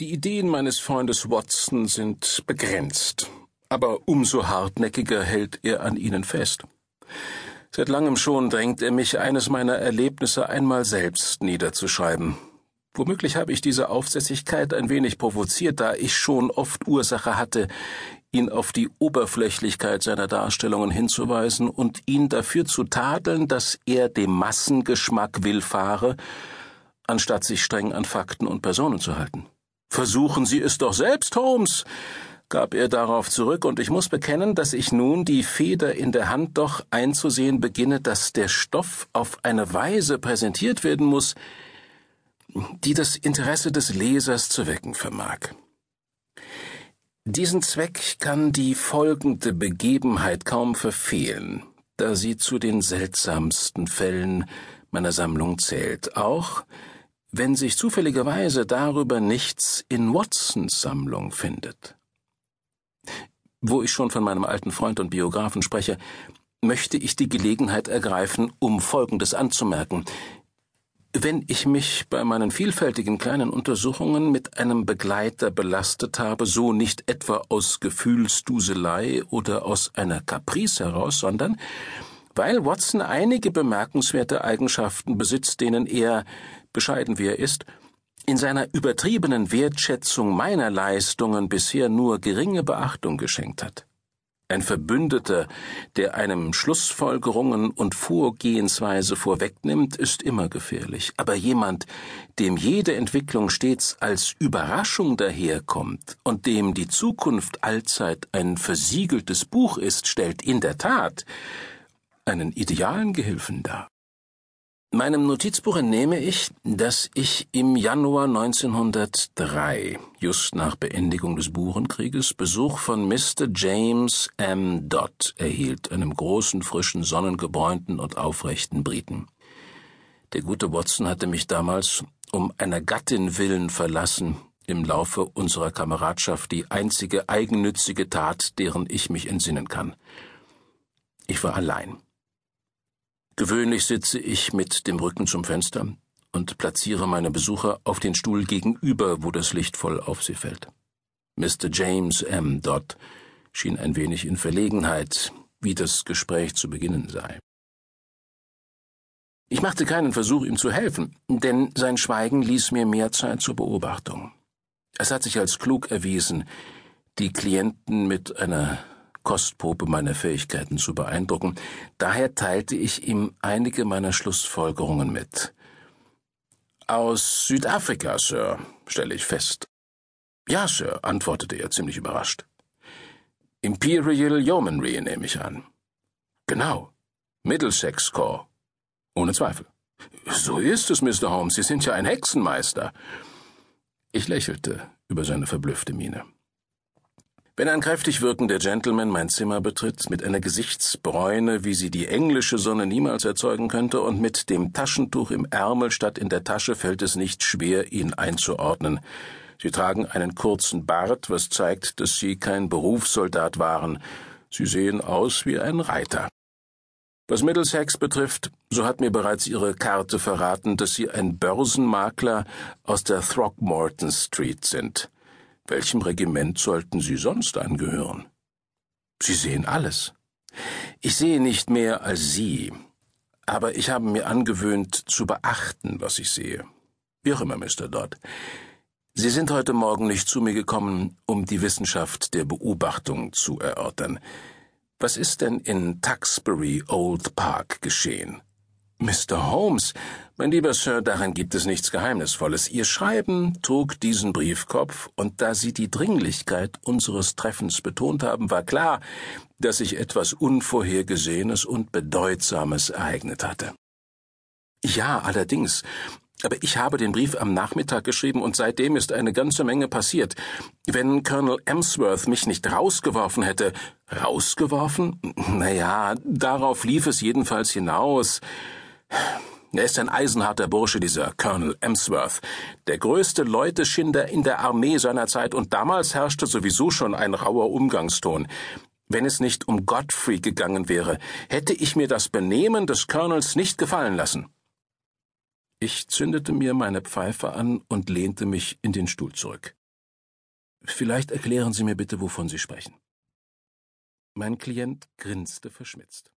Die Ideen meines Freundes Watson sind begrenzt, aber umso hartnäckiger hält er an ihnen fest. Seit langem schon drängt er mich, eines meiner Erlebnisse einmal selbst niederzuschreiben. Womöglich habe ich diese Aufsässigkeit ein wenig provoziert, da ich schon oft Ursache hatte, ihn auf die Oberflächlichkeit seiner Darstellungen hinzuweisen und ihn dafür zu tadeln, dass er dem Massengeschmack willfahre, anstatt sich streng an Fakten und Personen zu halten. Versuchen Sie es doch selbst, Holmes, gab er darauf zurück, und ich muss bekennen, dass ich nun die Feder in der Hand doch einzusehen beginne, dass der Stoff auf eine Weise präsentiert werden muss, die das Interesse des Lesers zu wecken vermag. Diesen Zweck kann die folgende Begebenheit kaum verfehlen, da sie zu den seltsamsten Fällen meiner Sammlung zählt, auch wenn sich zufälligerweise darüber nichts in Watsons Sammlung findet. Wo ich schon von meinem alten Freund und Biografen spreche, möchte ich die Gelegenheit ergreifen, um Folgendes anzumerken. Wenn ich mich bei meinen vielfältigen kleinen Untersuchungen mit einem Begleiter belastet habe, so nicht etwa aus Gefühlsduselei oder aus einer Caprice heraus, sondern weil Watson einige bemerkenswerte Eigenschaften besitzt, denen er, bescheiden wie er ist, in seiner übertriebenen Wertschätzung meiner Leistungen bisher nur geringe Beachtung geschenkt hat. Ein Verbündeter, der einem Schlussfolgerungen und Vorgehensweise vorwegnimmt, ist immer gefährlich, aber jemand, dem jede Entwicklung stets als Überraschung daherkommt und dem die Zukunft allzeit ein versiegeltes Buch ist, stellt in der Tat einen idealen Gehilfen dar. Meinem Notizbuch entnehme ich, dass ich im Januar 1903, just nach Beendigung des Burenkrieges, Besuch von Mr. James M. Dodd erhielt, einem großen, frischen, sonnengebräunten und aufrechten Briten. Der gute Watson hatte mich damals um einer Gattin willen verlassen, im Laufe unserer Kameradschaft die einzige eigennützige Tat, deren ich mich entsinnen kann. Ich war allein. Gewöhnlich sitze ich mit dem Rücken zum Fenster und platziere meine Besucher auf den Stuhl gegenüber, wo das Licht voll auf sie fällt. Mr. James M. Dodd schien ein wenig in Verlegenheit, wie das Gespräch zu beginnen sei. Ich machte keinen Versuch, ihm zu helfen, denn sein Schweigen ließ mir mehr Zeit zur Beobachtung. Es hat sich als klug erwiesen, die Klienten mit einer Kostprobe meiner Fähigkeiten zu beeindrucken, daher teilte ich ihm einige meiner Schlussfolgerungen mit. Aus Südafrika, Sir, stelle ich fest. Ja, Sir, antwortete er ziemlich überrascht. Imperial Yeomanry, nehme ich an. Genau. Middlesex Corps. Ohne Zweifel. So ist es, Mr. Holmes. Sie sind ja ein Hexenmeister. Ich lächelte über seine verblüffte Miene. Wenn ein kräftig wirkender Gentleman mein Zimmer betritt, mit einer Gesichtsbräune, wie sie die englische Sonne niemals erzeugen könnte, und mit dem Taschentuch im Ärmel statt in der Tasche, fällt es nicht schwer, ihn einzuordnen. Sie tragen einen kurzen Bart, was zeigt, dass sie kein Berufssoldat waren. Sie sehen aus wie ein Reiter. Was Middlesex betrifft, so hat mir bereits Ihre Karte verraten, dass Sie ein Börsenmakler aus der Throckmorton Street sind. Welchem Regiment sollten Sie sonst angehören? Sie sehen alles. Ich sehe nicht mehr als Sie, aber ich habe mir angewöhnt, zu beachten, was ich sehe. Wie auch immer, Mr. Dodd. Sie sind heute Morgen nicht zu mir gekommen, um die Wissenschaft der Beobachtung zu erörtern. Was ist denn in Tuxbury Old Park geschehen? Mr. Holmes, mein lieber Sir, darin gibt es nichts Geheimnisvolles. Ihr Schreiben trug diesen Briefkopf, und da Sie die Dringlichkeit unseres Treffens betont haben, war klar, dass sich etwas Unvorhergesehenes und Bedeutsames ereignet hatte. Ja, allerdings, aber ich habe den Brief am Nachmittag geschrieben und seitdem ist eine ganze Menge passiert. Wenn Colonel Emsworth mich nicht rausgeworfen hätte. Rausgeworfen? Naja, darauf lief es jedenfalls hinaus. Er ist ein eisenharter Bursche, dieser Colonel Emsworth, der größte Leuteschinder in der Armee seiner Zeit, und damals herrschte sowieso schon ein rauer Umgangston. Wenn es nicht um Godfrey gegangen wäre, hätte ich mir das Benehmen des Colonels nicht gefallen lassen. Ich zündete mir meine Pfeife an und lehnte mich in den Stuhl zurück. Vielleicht erklären Sie mir bitte, wovon Sie sprechen. Mein Klient grinste verschmitzt.